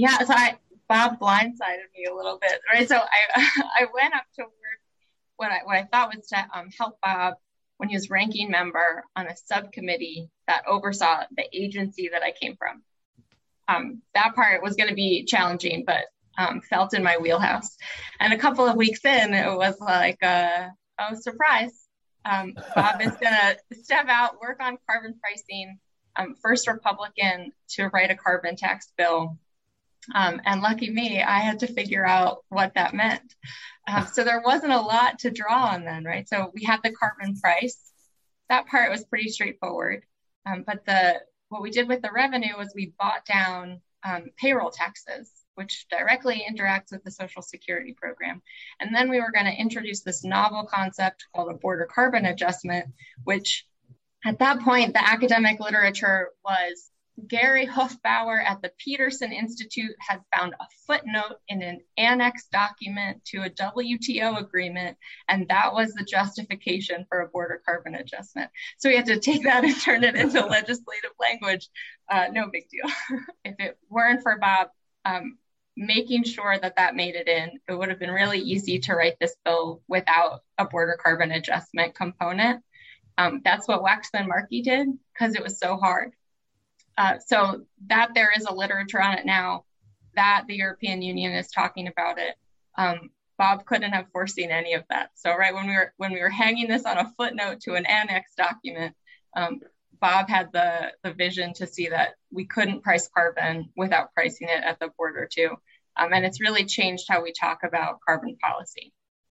Yeah, so I Bob blindsided me a little bit, right? So I I went up to work what I what I thought was to um, help Bob when he was ranking member on a subcommittee that oversaw the agency that I came from. Um, that part was going to be challenging, but um, felt in my wheelhouse. And a couple of weeks in, it was like, uh, oh, surprise. Um, Bob is going to step out, work on carbon pricing, um, first Republican to write a carbon tax bill. Um, and lucky me, I had to figure out what that meant. Um, so there wasn't a lot to draw on then, right? So we had the carbon price. That part was pretty straightforward. Um, but the what we did with the revenue was we bought down um, payroll taxes, which directly interacts with the Social Security program. And then we were going to introduce this novel concept called a border carbon adjustment, which at that point, the academic literature was Gary Hufbauer at the Peterson Institute had found a footnote in an annex document to a WTO agreement, and that was the justification for a border carbon adjustment. So we had to take that and turn it into legislative language. Uh, no big deal. if it weren't for Bob um, making sure that that made it in, it would have been really easy to write this bill without a border carbon adjustment component. Um, that's what Waxman Markey did because it was so hard. Uh, so that there is a literature on it now that the European Union is talking about it. Um, Bob couldn't have foreseen any of that. So right when we were when we were hanging this on a footnote to an annex document, um, Bob had the the vision to see that we couldn't price carbon without pricing it at the border too, um, and it's really changed how we talk about carbon policy.